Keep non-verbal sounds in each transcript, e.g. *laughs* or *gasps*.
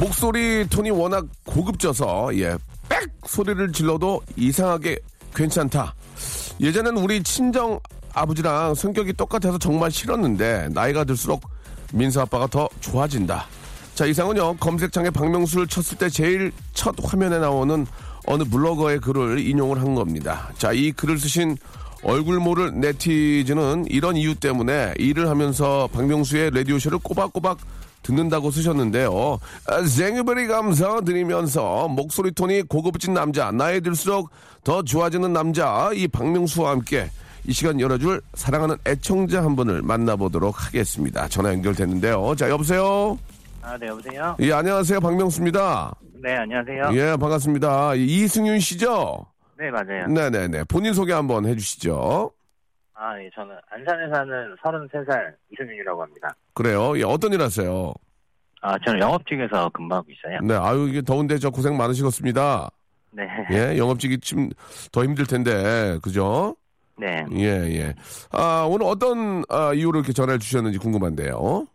목소리 톤이 워낙 고급져서 예, 빽 소리를 질러도 이상하게 괜찮다. 예전엔 우리 친정 아버지랑 성격이 똑같아서 정말 싫었는데 나이가 들수록 민수 아빠가 더 좋아진다. 자 이상은요 검색창에 박명수를 쳤을 때 제일 첫 화면에 나오는 어느 블로거의 글을 인용을 한 겁니다. 자 이 글을 쓰신 얼굴 모를 네티즌은 이런 이유 때문에 일을 하면서 박명수의 라디오쇼를 꼬박꼬박 듣는다고 쓰셨는데요. 아, 생일베리 감사드리면서 목소리 톤이 고급진 남자, 나이 들수록 더 좋아지는 남자, 이 박명수와 함께 이 시간 열어줄 사랑하는 애청자 한 분을 만나보도록 하겠습니다. 전화 연결됐는데요. 자, 여보세요? 아, 네, 여보세요? 예, 안녕하세요. 박명수입니다. 네, 안녕하세요. 예, 반갑습니다. 이승윤 씨죠? 네, 맞아요. 네네네. 본인 소개 한번 해주시죠. 아, 예, 저는 안산에 사는 33살 이승윤이라고 합니다. 그래요. 예, 어떤 일 하세요? 아, 저는 영업직에서 근무하고 있어요. 네, 아유, 이게 더운데 저 고생 많으시겠습니다. 네. 예, 영업직이 좀 더 힘들 텐데, 그죠? 네. 예, 예. 아, 오늘 어떤 아, 이유로 이렇게 전화를 주셨는지 궁금한데요.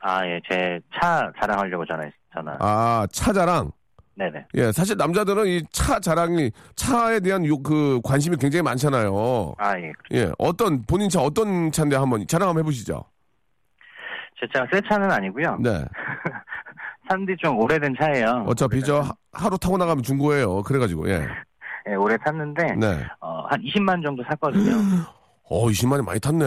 아, 예, 제 차 자랑하려고 전화, 전화. 아, 차 자랑. 네네. 예, 사실 남자들은 이 차 자랑이, 차에 대한 요, 그, 관심이 굉장히 많잖아요. 아, 예. 예, 어떤, 본인 차 어떤 차인데 한번 자랑 한번 해보시죠. 제 차가 새 차는 아니고요. 네. *laughs* 산지 좀 오래된 차예요. 어차피 저 하- 하루 타고 나가면 중고예요. 그래가지고, 예. *laughs* 예, 오래 탔는데, 네. 어, 한 20만 정도 샀거든요. *gasps* 어, 20만이 많이 탔네.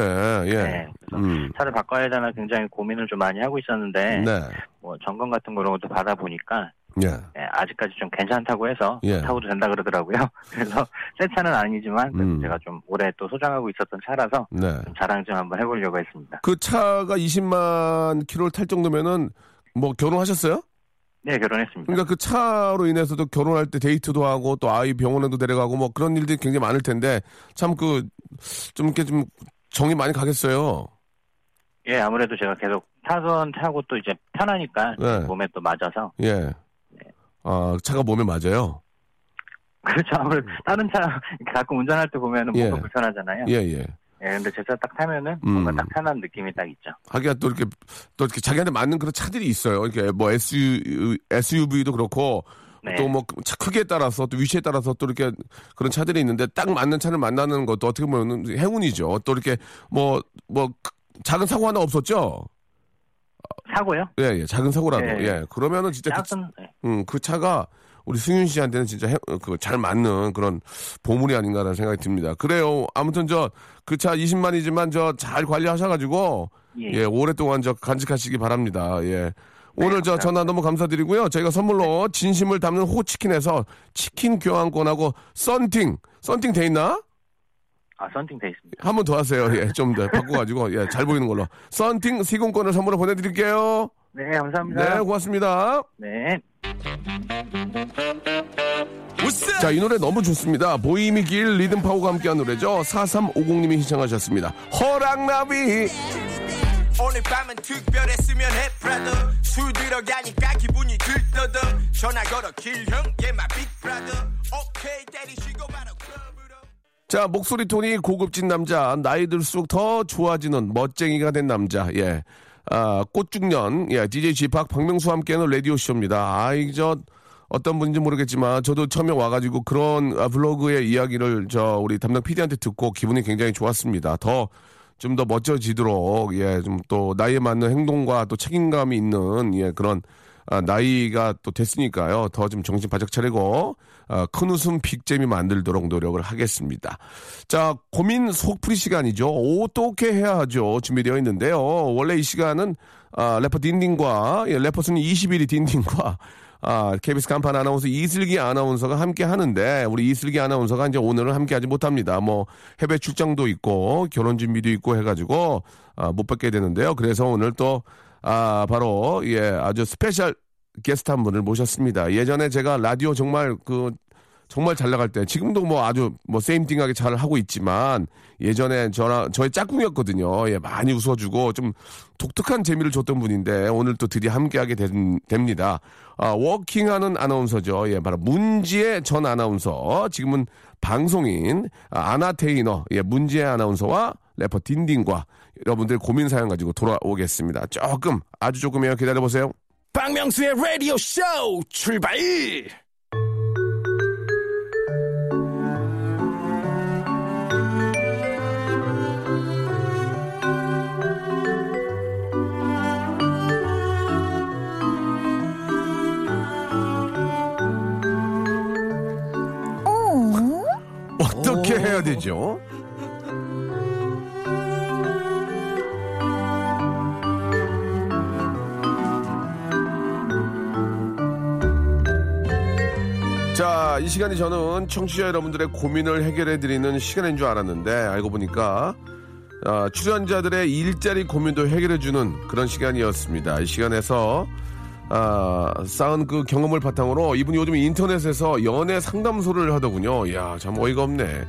예. 네. 음. 차를 바꿔야 되나 굉장히 고민을 좀 많이 하고 있었는데, 네. 뭐 점검 같은 거로 도 받아보니까, 예. 예, 아직까지 좀 괜찮다고 해서 예. 타고도 된다 그러더라고요. *laughs* 그래서 새 차는 아니지만 음. 제가 좀 오래 또 소장하고 있었던 차라서 네. 좀 자랑 좀 한번 해보려고 했습니다. 그 차가 20만 킬로를 탈 정도면은 뭐 결혼하셨어요? 네, 결혼했습니다. 그러니까 그 차로 인해서도 결혼할 때 데이트도 하고 또 아이 병원에도 데려가고 뭐 그런 일들이 굉장히 많을 텐데 참 그 좀 이렇게 좀 정이 많이 가겠어요. 예, 아무래도 제가 계속 타선 타고 또 이제 편하니까 네. 몸에 또 맞아서 예. 아 차가 몸에 맞아요. 그렇죠. 아무래도 다른 차 가끔 운전할 때 보면은 예. 뭔가 불편하잖아요. 예 예. 예, 근데 제 차 딱 타면은 음. 뭔가 딱 편한 느낌이 딱 있죠. 하기가 또 이렇게 또 이렇게 자기한테 맞는 그런 차들이 있어요. 이렇게 뭐 SU, SUV도 그렇고 네. 또뭐 크기에 따라서 또 위치에 따라서 또 이렇게 그런 차들이 있는데 딱 맞는 차를 만나는 것도 어떻게 보면 행운이죠. 또 이렇게 뭐뭐 작은 사고 하나 없었죠. 사고요? 예, 예, 작은 사고라도 네. 예. 그러면은 진짜 그, 작은 예. 음, 그 차가 우리 승윤 씨한테는 진짜 그 잘 맞는 그런 보물이 아닌가라는 생각이 듭니다. 그래요. 아무튼 저 그 차 20만이지만 저 잘 관리하셔가지고 예. 예, 오랫동안 저 간직하시기 바랍니다. 예. 오늘 저 감사합니다. 전화 너무 감사드리고요. 저희가 선물로 진심을 담는 호치킨에서 치킨 교환권하고 썬팅, 썬팅 돼 있나? 아, 썬팅 돼 있습니다. 한 번 더 하세요. 예, 좀 더 바꿔가지고 예, 잘 보이는 걸로 썬팅 시공권을 선물로 보내드릴게요. 네, 감사합니다. 네, 고맙습니다. 네. 자, 이 노래 너무 좋습니다. 보이미 길 리듬 파워가 함께한 노래죠. 4350님이 신청하셨습니다. 허락나비. 오늘 밤은 특별했으면 해 brother 술 들어가니까 기분이 들떠더 전화 걸어 길형 big brother 오케이 때리시고 바로 클럽으로 자, 목소리 톤이 고급진 남자, 나이 들수록 더 좋아지는 멋쟁이가 된 남자, 예. 아, 꽃중년, 예, DJ 지팍 박명수와 함께하는 라디오쇼입니다. 아이, 저, 어떤 분인지 모르겠지만, 저도 처음에 와가지고 그런 아, 블로그의 이야기를 저, 우리 담당 PD한테 듣고 기분이 굉장히 좋았습니다. 더, 좀 더 멋져지도록 예 좀 또 나이에 맞는 행동과 또 책임감이 있는 예 그런 아, 나이가 또 됐으니까요 더 좀 정신 바짝 차리고 아, 큰 웃음 빅잼이 만들도록 노력을 하겠습니다. 자 고민 속풀이 시간이죠. 어떻게 해야 하죠 준비되어 있는데요. 원래 이 시간은 아, 래퍼 딘딘과 예, 래퍼 순위 21위 딘딘과 아, KBS 간판 아나운서 이슬기 아나운서가 함께 하는데 우리 이슬기 아나운서가 이제 오늘은 함께 하지 못합니다. 뭐 해외 출장도 있고 결혼 준비도 있고 해가지고 아, 못 뵙게 되는데요. 그래서 오늘 또 아, 바로 예 아주 스페셜 게스트 한 분을 모셨습니다. 예전에 제가 라디오 정말 그 정말 잘 나갈 때 지금도 뭐 아주 뭐 same thing하게 잘 하고 있지만 예전에 저랑 저의 짝꿍이었거든요. 예, 많이 웃어주고 좀 독특한 재미를 줬던 분인데 오늘 또 드디어 함께하게 된- 됩니다. 아, 워킹하는 아나운서죠. 예, 바로 문지의 전 아나운서 지금은 방송인 아, 아나테이너 예, 문지의 아나운서와 래퍼 딘딘과 여러분들 고민 사연 가지고 돌아오겠습니다. 조금 아주 조금이요 기다려 보세요. 박명수의 라디오 쇼 출발 어떻게 해야 되죠? 이 시간이 저는 청취자 여러분들의 고민을 해결해 드리는 시간인 줄 알았는데 알고 보니까 아, 출연자들의 일자리 고민도 해결해 주는 그런 시간이었습니다. 이 시간에서 아, 쌓은 그 경험을 바탕으로 이분이 요즘 인터넷에서 연애 상담소를 하더군요. 이야, 참 어이가 없네.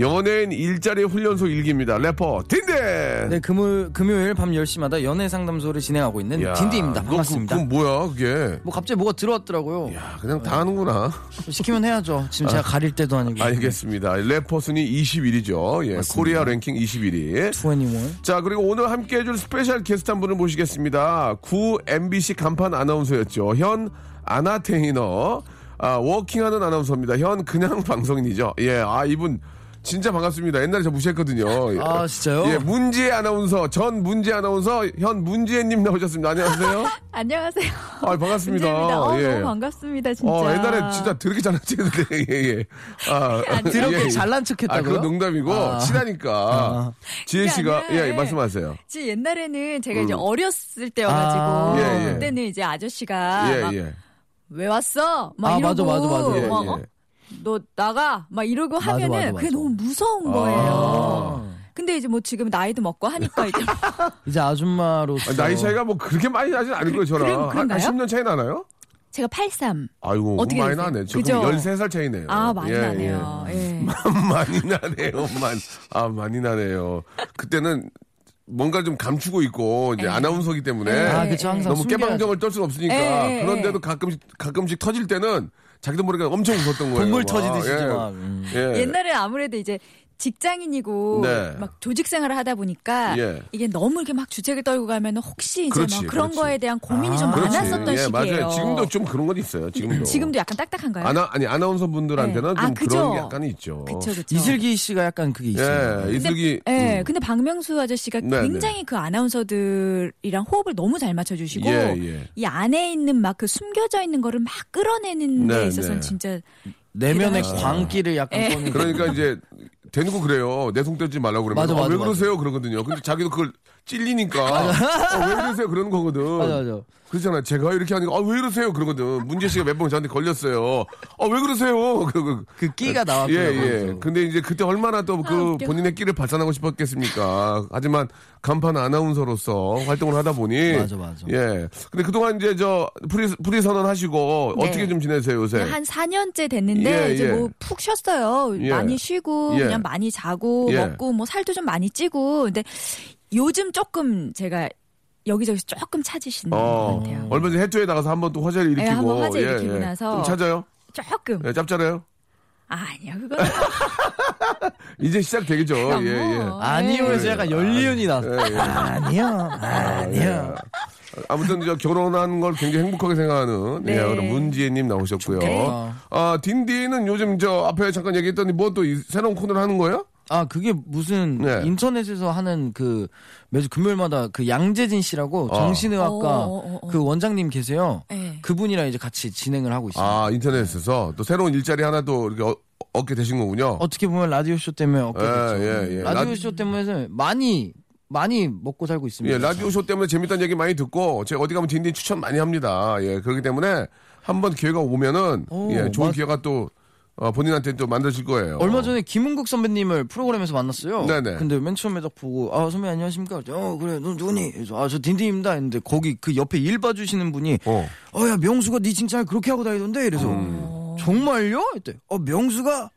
연예인 일자리 훈련소 일기입니다. 래퍼 딘딘. 네, 금요, 금요일 밤 10시마다 연애 상담소를 진행하고 있는 야, 딘딘입니다. 반갑습니다. 그, 그 뭐야 그게? 뭐 갑자기 뭐가 들어왔더라고요. 야, 그냥 다 하는구나. 시키면 해야죠. 지금 제가 가릴 때도 아니고. 알겠습니다. 래퍼 순위 21위죠. 예, 코리아 랭킹 21위. 21. 자, 그리고 오늘 함께 해줄 스페셜 게스트 한 분을 모시겠습니다. 구 MBC 간판 아나운서였죠. 현 아나테이너, 아, 워킹하는 아나운서입니다. 현 그냥 *laughs* 방송인이죠. 예, 아, 이분 진짜 반갑습니다. 옛날에 저 무시했거든요. 아, 진짜요? 예, 문지혜 아나운서, 전 문지혜 아나운서, 현 문지혜님 나오셨습니다. 안녕하세요. *laughs* 안녕하세요. 아, 반갑습니다. 문재입니다. 어, 예. 너무 반갑습니다, 진짜. 어, 옛날에 진짜 더럽게 잘났는데, *laughs* 예, 예. 아, 드럽게 예, 예. 잘난 척 아, 했다고요? 그건 농담이고, 아. 친하니까. 지혜 씨가, 그게 아니라, 예, 예. 말씀하세요. 지 옛날에는 제가 이제 음. 어렸을 때여가지고 아. 예, 예. 그때는 이제 아저씨가 예, 막, 예. 왜 왔어? 막 아, 이러고 맞아, 맞아, 맞아. 예, 막, 예. 어? 너 나가 막 이러고 맞아, 하면은 맞아, 그게 맞아. 너무 무서운 아. 거예요. 근데 이제 뭐 지금 나이도 먹고 하니까 이제 *laughs* 이제 아줌마로서. 아, 나이 차이가 뭐 그렇게 많이 나진 않을 거예요, 저랑. 그럼- 한, 그런가요? 10년 차이 나나요? 제가 83. 아이고, 어떻게 많이? 나네. 그럼 13살 차이네요. 아 많이 예, 나네요. 예. 예. *laughs* 많이 나네요. 많, 아, 많이 나네요. 그때는 뭔가 좀 감추고 있고, 이제 예. 아나운서기 때문에. 예. 아, 그쵸. 항상 너무 숨겨야죠. 깨방정을 떨 수는 없으니까. 예, 예, 그런데도 예. 가끔씩, 가끔씩 터질 때는 자기도 모르게 엄청 웃었던 거예요. 동물 막. 터지듯이 예. 막. 음. 예. 옛날에 아무래도 이제 직장인이고 네. 막 조직 생활을 하다 보니까 예. 이게 너무 이렇게 막 주책을 떨고 가면 혹시 이제 그렇지, 막 그런 그렇지. 거에 대한 고민이 좀 그렇지. 많았었던 예, 시기예요. 맞아요. 지금도 좀 그런 건 있어요. 지금도. 지금도 약간 딱딱한가요? 아나, 아니, 아나운서 분들한테는 네. 좀 아, 그죠? 그런 게 약간 있죠. 그쵸 그쵸. 이슬기 씨가 약간 그게 있어요. 예, 이슬기. 예, 음. 근데 박명수 아저씨가 네, 굉장히 그 아나운서들이랑 호흡을 너무 잘 맞춰주시고 예, 예. 이 안에 있는 막 그 숨겨져 있는 거를 막 끌어내는 네, 데 있어서는 네. 진짜 내면의. 광기를 약간 예. 꺼내는. *laughs* 그러니까 이제 대놓고 그래요. 내숭 떨지 말라고 그러면 맞아, 아, 맞아, 왜 맞아. 그러세요? 그러거든요. 근데 자기도 그걸 찔리니까 아, 왜 그러세요? 그러는 거거든. 맞아, 맞아. 그렇잖아요. 제가 이렇게 하니까 아, 왜 이러세요? 그러거든. 문지애 씨가 몇 번 저한테 걸렸어요. 아, 왜 그러세요? 그, 그 끼가 예, 나왔고요. 예. 근데 이제 그때 얼마나 또그 아. 본인의 끼를 발산하고 싶었겠습니까? 하지만 간판 아나운서로서 활동을 하다 보니. 맞아, 맞아. 예. 근데 그동안 이제 저 프리, 프리 선언 하시고 네. 어떻게 좀 지내세요, 요새? 한 4년째 됐는데 예, 이제 예. 뭐푹 쉬었어요. 예. 많이 쉬고 예. 그냥 많이 자고 예. 먹고 뭐 살도 좀 많이 찌고 근데 요즘 조금 제가 여기저기서 조금 찾으시는 것 어, 같아요. 얼마 전에 해투에 나가서 한번 또 화제를 일으키고. 네, 한번 화제 일으키고 나서. 좀 찾아요? 조금 예, 짭짤해요? 아니야 그거 *laughs* 이제 시작되겠죠. 그냥 예, 예. 뭐. 아니요에서 네. 약간 연리은이 나왔어. 예, 예. 아니요, 아니요. 아무튼 저 결혼한 걸 굉장히 행복하게 생각하는 네. 예, 그런 문지혜님 나오셨고요. 네. 아 딘디는 요즘 저 앞에 잠깐 얘기했더니 뭐 또 새로운 코너를 하는 거예요? 아 그게 무슨 네. 인터넷에서 하는 그 매주 금요일마다 그 양재진 씨라고 아. 정신의학과 어, 어, 어, 어. 그 원장님 계세요. 네. 그분이랑 이제 같이 진행을 하고 있어요. 아, 인터넷에서 또 새로운 일자리 하나 또 이렇게 어, 얻게 되신 거군요. 어떻게 보면 라디오 쇼 때문에 얻게 예, 됐죠. 예, 예. 라디오 라디- 쇼 때문에 많이 많이 먹고 살고 있습니다. 예, 라디오 쇼 때문에 재밌다는 얘기 많이 듣고 제가 어디 가면 딘딘 추천 많이 합니다. 예, 그렇기 때문에 한번 기회가 오면은 오, 예, 좋은 맞- 기회가 또 어, 본인한테 또 만들어질 거예요. 얼마 전에 김은국 선배님을 프로그램에서 만났어요. 네네. 근데 맨 처음에 딱 보고 아 선배 안녕하십니까? 어 그래 너 누구니? 아저 딘딘입니다. 했는데 거기 그 옆에 일 봐주시는 분이 어. 어야 명수가 네 칭찬을 그렇게 하고 다니던데 이래서 음. 정말요? 했대. 어 명수가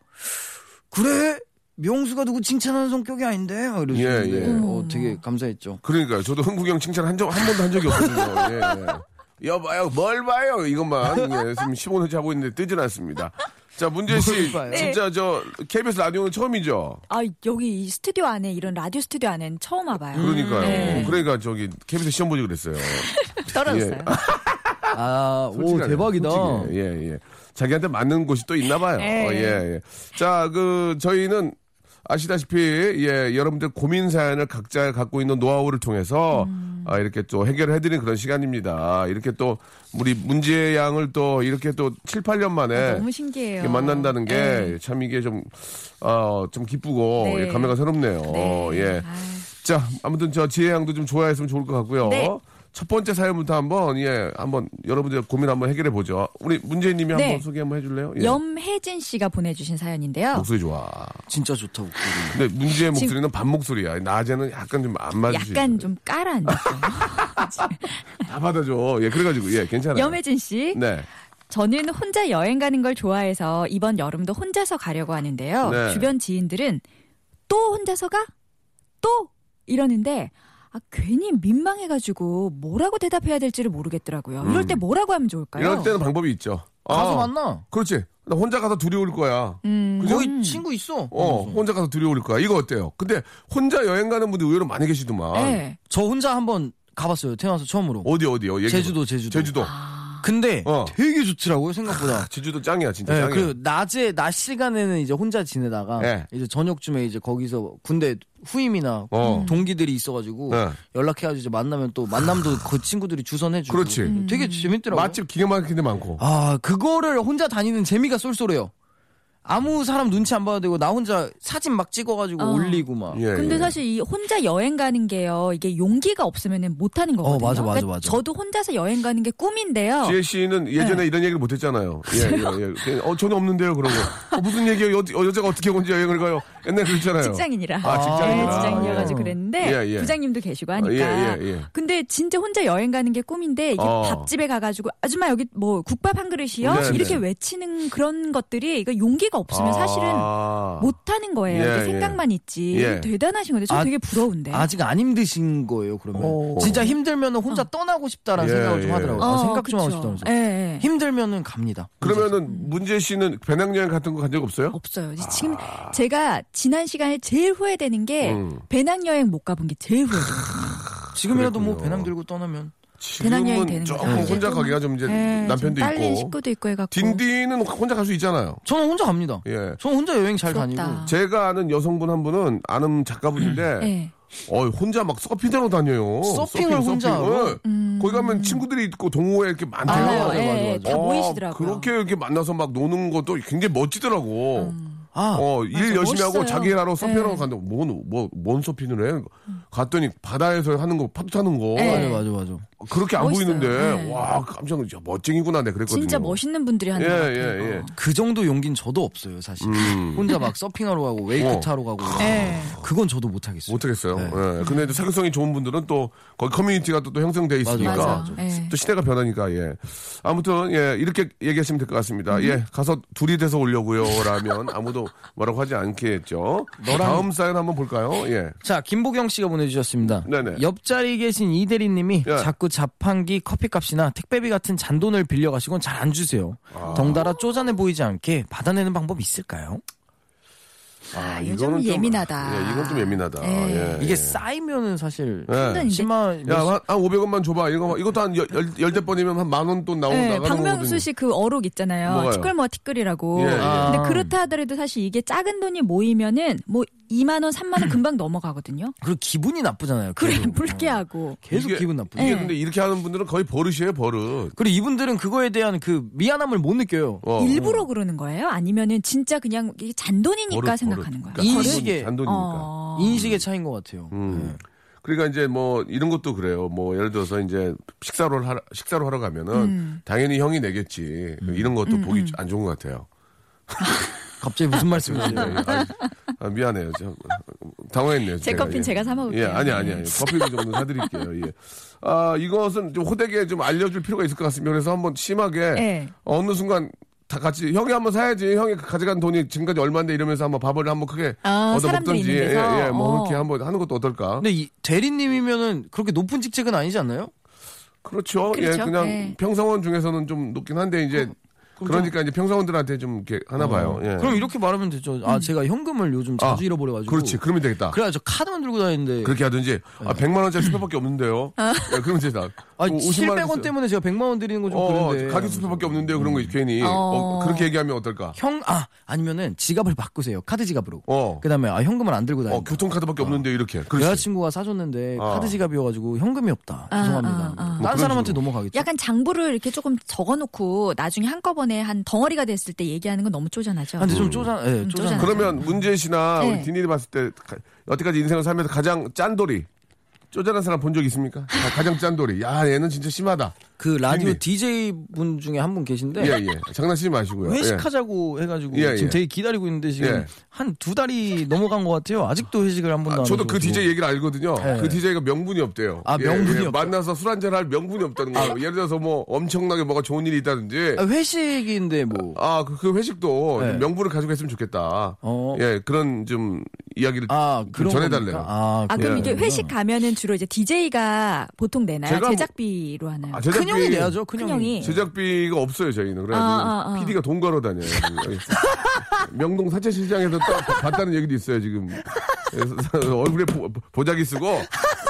그래? 명수가 누구 칭찬하는 성격이 아닌데? 막 이러시는데 예, 예. 어, 되게 감사했죠. 그러니까요. 저도 흥국이 형 칭찬 한, 적, 한 번도 한 적이 없거든요. 예, 예. 여봐요, 뭘 봐요, 이것만. 예, 지금 15년째 하고 있는데 뜨진 않습니다. 자, 문재 씨. 진짜 저, KBS 라디오는 처음이죠? 아 여기 이 스튜디오 안에 이런 라디오 스튜디오 안에는 처음 와봐요. 그러니까요. 네. 그러니까 저기, KBS 시험 보지 그랬어요. *laughs* 떨어졌어요. 예. *laughs* 아, 오 대박이다. 솔직해. 예, 예. 자기한테 맞는 곳이 또 있나 봐요. 예. 어, 예, 예. 자, 그, 저희는 아시다시피, 예, 여러분들 고민 사연을 각자 갖고 있는 노하우를 통해서, 음. 아, 이렇게 또 해결해드리는 그런 시간입니다. 이렇게 또, 우리 문제 양을 또, 이렇게 또 7, 8년 만에. 아, 너무 신기해요. 이렇게 만난다는 게 네. 참 이게 좀, 어, 좀 기쁘고, 네. 예, 감회가 새롭네요. 네. 예. 아유. 자, 아무튼 저 지혜 양도 좀 좋아했으면 좋을 것 같고요. 네. 첫 번째 사연부터 한번 예 한번 여러분들 고민 한번 해결해 보죠. 우리 문재인님이 네. 한번 소개 한번 해줄래요? 예. 염혜진 씨가 보내주신 사연인데요. 목소리 좋아. 진짜 좋다 목소리. 근데 문제의 목소리는 반 목소리야. 낮에는 약간 좀안수 약간. 좀 까란 느낌. *laughs* 다 받아줘. 예, 그래가지고 예, 괜찮아요. 염혜진 씨, 네. 저는 혼자 여행 가는 걸 좋아해서 이번 여름도 혼자서 가려고 하는데요. 네. 주변 지인들은 또 혼자서 가? 또? 이러는데 아, 괜히 민망해가지고 뭐라고 대답해야 될지를 모르겠더라고요. 이럴 때 뭐라고 하면 좋을까요? 음. 이럴 때는 방법이 있죠. 가서 아, 만나. 그렇지. 나 혼자 가서 둘이 올 거야. 음, 거기 친구 있어. 어, 혼자 가서 둘이 올 거야. 이거 어때요? 근데 혼자 여행 가는 분들 의외로 많이 계시더만. 네. 저 혼자 한번 가봤어요. 태어나서 처음으로. 어디 어디요? 얘기해 봐. 제주도, 제주도. 제주도. 근데 어. 되게 좋더라고요 생각보다. 제주도 짱이야, 진짜 네, 짱이야. 그 낮에 낮 시간에는 이제 혼자 지내다가 네. 이제 저녁쯤에 이제 거기서 군대 후임이나 어. 동기들이 있어가지고 네. 연락해가지고 이제 만나면 또 만남도 그 친구들이 주선해주고 그렇지. 음. 되게 재밌더라고 요. 맛집 기가 막히게 데 많고. 아 그거를 혼자 다니는 재미가 쏠쏠해요. 아무 사람 눈치 안 봐도 되고 나 혼자 사진 막 찍어가지고 어. 올리고 막. 예, 근데 예. 사실 이 혼자 여행 가는 게요. 이게 용기가 없으면 못 하는 거거든요. 어, 맞아, 맞아, 그러니까 맞아. 저도 혼자서 여행 가는 게 꿈인데요. 지혜 씨는 예전에 이런 얘기를 못 했잖아요. 예, 예, 예. 그냥, 어, 전혀 없는데요, 그러고. 어, 무슨 얘기예요? 여, 어, 여자가 어떻게 혼자 여행을 가요? 옛날에 그랬잖아요. 직장인이라. 아, 직장인이라. 네, 직장인이어가지고 예. 그랬는데 예, 예. 부장님도 계시고 하니까. 예, 예, 예. 근데 진짜 혼자 여행 가는 게 꿈인데 이게 어. 밥집에 가가지고 아줌마 여기 뭐 국밥 한 그릇이요 네, 이렇게 네. 외치는 그런 것들이 이거 용기가 없으면 사실은 아. 못 하는 거예요. 예, 예. 생각만 있지. 예. 대단하신 건데 저 아, 되게 부러운데. 아직 안 힘드신 거예요 그러면. 어. 진짜 힘들면 혼자 떠나고 싶다라는 예, 생각을 좀 예. 하더라고요. 아, 생각 좀 하고 싶다면서. 예, 예. 힘들면은 갑니다. 그러면은 문재 씨는 배낭여행 같은 거 간 적 없어요? 없어요. 지금 제가 지난 시간에 제일 후회되는 게 음. 배낭여행 못 가본 게 제일 후회돼요. 지금이라도 뭐 그랬군요. 배낭 들고 떠나면 지금은 되는 조금 거죠. 혼자 좀- 가기가 좀 이제 예, 남편도 좀 딸린 있고. 식구도 있고 해갖고. 딘딘은 혼자 갈 수 있잖아요. 저는 혼자 갑니다. 예. 저는 혼자 여행 잘 부럽다. 다니고. 제가 아는 여성분 한 분은 아는 작가분인데 예. 어 혼자 막 서핑하러 다녀요. 서핑을 서핑, 혼자 서핑을. 하고? 음. 거기 가면 친구들이 있고 동호회 이렇게 많대요. 맞아요. 맞아, 맞아, 예, 맞아. 다 어, 모이시더라고요. 그렇게 이렇게 만나서 막 노는 것도 굉장히 멋지더라고. 아, 어, 일 맞아, 열심히 하고 멋있어요. 자기 일하러 서핑하러 네. 간다고. 뭔, 뭐, 뭔 서핑을 해? 갔더니 바다에서 하는 거, 파도 타는 거. 네. 맞아, 맞아, 맞아. 그렇게 안 멋있어요. 보이는데, 네. 와, 깜짝 놀랐 멋쟁이구나, 내 그랬거든요. 진짜 멋있는 분들이 하는 예, 것 같아요. 예, 예. 그 정도 용기는 저도 없어요, 사실. 음. 혼자 막 서핑하러 가고 wake 어. 타러 가고. 예. 그건 저도 못하겠어요. 못하겠어요. 네. 예. 근데 또 사교성이 좋은 분들은 또, 거기 커뮤니티가 또, 또 형성돼 있으니까. 맞아, 맞아. 예. 또 시대가 변하니까, 예. 아무튼, 예, 이렇게 얘기하시면 될 것 같습니다. 음. 예, 가서 둘이 돼서 오려고요. 라면 아무도 뭐라고 하지 않겠죠. 다음 사연 한번 볼까요? 예. 자, 김보경 씨가 보내주셨습니다. 네네. 옆자리 계신 이 대리님이 예. 자꾸 자판기 커피값이나 택배비 같은 잔돈을 빌려가시곤 잘 안 주세요. 아. 덩달아 쪼잔해 보이지 않게 받아내는 방법 있을까요? 아, 이거는 요즘 좀- 예민하다. 예, 이건 좀 예민하다. 예. 예. 이게 쌓이면은 사실 예. 힘든데. 10만 야, 한, 한 500원만 줘봐. 이거, 이것도 한 열, 열, 열대 번이면 한 만 원 돈 나오, 네, 나가는 박명수. 씨 그 어록 있잖아요. 뭐가요? 티끌 뭐 티끌이라고. 예, 예. 아. 근데 그렇다 하더라도 사실 이게 작은 돈이 모이면은 뭐 2만 원, 3만 원 금방 넘어가거든요. *clears throat* 그리고 기분이 나쁘잖아요. 그래 계속. 불쾌하고. 계속 이게- 기분 나쁘죠. 이게 네. 근데 이렇게 하는 분들은 거의 버릇이에요, 버릇. 그리고 이분들은 그거에 대한 그 미안함을 못 느껴요. 어. 일부러 그러는 거예요? 아니면은 진짜 그냥 이게 잔돈이니까 버릇, 생각하는 버릇. 거예요? 그러니까 인식에- 잔돈이니까. 어. 인식의 차이인 것 같아요. 음. 네. 그러니까 이제 뭐 이런 것도 그래요. 뭐 예를 들어서 이제 식사를 하러, 식사를 하러 가면은 음. 당연히 형이 내겠지. 이런 것도 보기 안 좋은 것 같아요. *laughs* 갑자기 무슨 말씀이세요? 예, 예. 아, 아, 미안해요. 저, 당황했네요. 제. 커피는 예. 제가 사 먹을게요. 예, 아니, 아니, 아니. 커피도 좀 사드릴게요. 예. 아, 이것은 좀 호되게 좀 알려줄 필요가 있을 것 같습니다. 그래서 한번 심하게 예. 어느 순간 다 같이 형이 한번 사야지. 형이 가져간 돈이 지금까지 얼마인데 이러면서 한번 밥을 한번 크게 아, 얻어 사람들이 먹든지. 있는 데서? 예, 예. 뭐 어. 그렇게 한번 하는 것도 어떨까? 근데 이 대리님이면은 그렇게 높은 직책은 아니지 않나요? 그렇죠. 예, 그렇죠. 그냥 예. 평사원 중에서는 좀 높긴 한데 이제 그러니까 이제 평사원들한테 좀 이렇게 하나 봐요. 예. 어. 그럼 이렇게 말하면 되죠. 아, 제가 현금을 요즘 자주 아, 잃어버려가지고. 그렇지. 그러면 되겠다. 그래야 저 카드만 들고 다니는데. 그렇게 하든지 아, 100만 원짜리 수표밖에 없는데요. 예, 그러면 되다. 아, 뭐 50만 원 700원 있어요. 때문에 제가 100만 원 드리는 건좀 어, 그런데. 가격 수표밖에 없는데요. 그런 거 괜히 어. 어, 그렇게 얘기하면 어떨까? 형, 아, 아니면은 지갑을 바꾸세요. 카드 지갑으로. 어, 그 다음에, 아, 현금을 안 들고 다니 어 교통카드밖에 없는데 이렇게. 그렇지. 여자친구가 사줬는데 어. 카드 지갑이어가지고 현금이 없다. 아, 죄송합니다. 아, 아. 다른 뭐 그런 사람한테 식으로. 넘어가겠죠. 약간 장부를 이렇게 조금 적어놓고 나중에 한꺼번에 한 덩어리가 됐을 때 얘기하는 건 너무 쪼잔하죠. 아, 근데 좀 쪼잔, 예, 음, 쪼잔. 쪼잔하죠. 그러면 문재 씨나 네. 우리 디니리 봤을 때 가- 여태까지 인생을 살면서 가장 짠돌이 쪼잔한 사람 본 적 있습니까? 가- 가장 짠돌이. 야, 얘는 진짜 심하다. 그 라디오 딘디. DJ 분 중에 한 분 계신데. 예, 예. 장난치지 마시고요. 예. 회식하자고 해가지고 예, 지금 예. 되게 기다리고 있는데 지금 예. 한두 달이 넘어간 것 같아요. 아직도 회식을 한 번도 아, 안 저도 그. DJ 얘기를 알거든요. 네. 그 DJ가 명분이 없대요. 아, 명분이 없다. 만나서 술 한잔 할 명분이 없다는 거예요. 예를 들어서 뭐 엄청나게 뭐가 좋은 일이 있다든지. 아, 회식인데 뭐. 아, 그, 그 회식도 네. 명분을 가지고 했으면 좋겠다. 어. 예, 그런 좀 이야기를 아, 좀 그런 전해달래요. 겁니까? 아, 아 그럼 예. 이게 회식 가면은 주로 이제 DJ가 보통 내나요? 뭐- 제작비로 하나요? 아, 제작비, 큰형이 내야죠, 큰형이. 큰형이. 제작비가 없어요, 저희는. 그래가지고 아, 아, 아. PD가 돈 걸어 다녀요. 명동 사채시장에서 또 봤다는 얘기도 있어요, 지금. 그래서 얼굴에 보, 자기 쓰고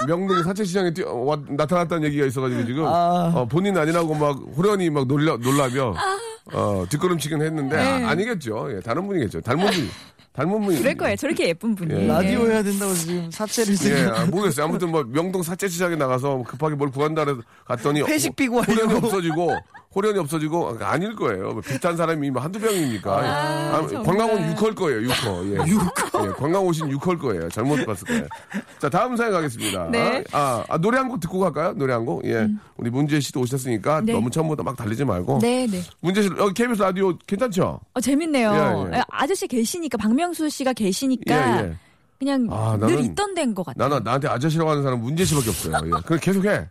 명동 사채시장에 뛰어, 와- 나타났다는 얘기가 있어가지고 지금 아. 어, 본인 아니라고 막 호련히 막 놀라, 놀라며 어, 뒷걸음치긴 했는데 아, 아니겠죠. 예, 다른 분이겠죠. 닮은 분, 닮은 분이. 그럴 거예요. 저렇게 예쁜 분이. 예. 라디오 네. 해야 된다고 지금 사채를 지금. 예, 아, 모르겠어요. 아무튼 뭐 명동 사채 시장에 나가서 급하게 뭘 구한다 그래서 갔더니 회식 비고 호련이 하려고. 없어지고 호련이 없어지고 아닐 거예요. 뭐 비슷한 사람이 뭐 한두 명이니까. 아, 정말. 관광온 6홀 거예요. 6호. 예. *laughs* 6호. 예, 관광 오신 6홀 거예요. 잘못 봤을 거예요. 자, 다음 사연 가겠습니다. 네. 아, 아, 노래 한 곡 듣고 갈까요? 노래 한 곡. 예. 우리 문재 씨도 오셨으니까 네. 너무 처음부터 막 달리지 말고. 네, 네. 문재 씨 여기 KBS 라디오 괜찮죠? 어, 재밌네요. 예, 예. 아저씨 계시니까 박명수 씨가 계시니까 예, 예. 그냥 아, 늘 나는- 있던 데인 것 같아요. 나는 나한테 아저씨라고 하는 사람 문재 씨밖에 없어요. 예. 그냥 계속 해.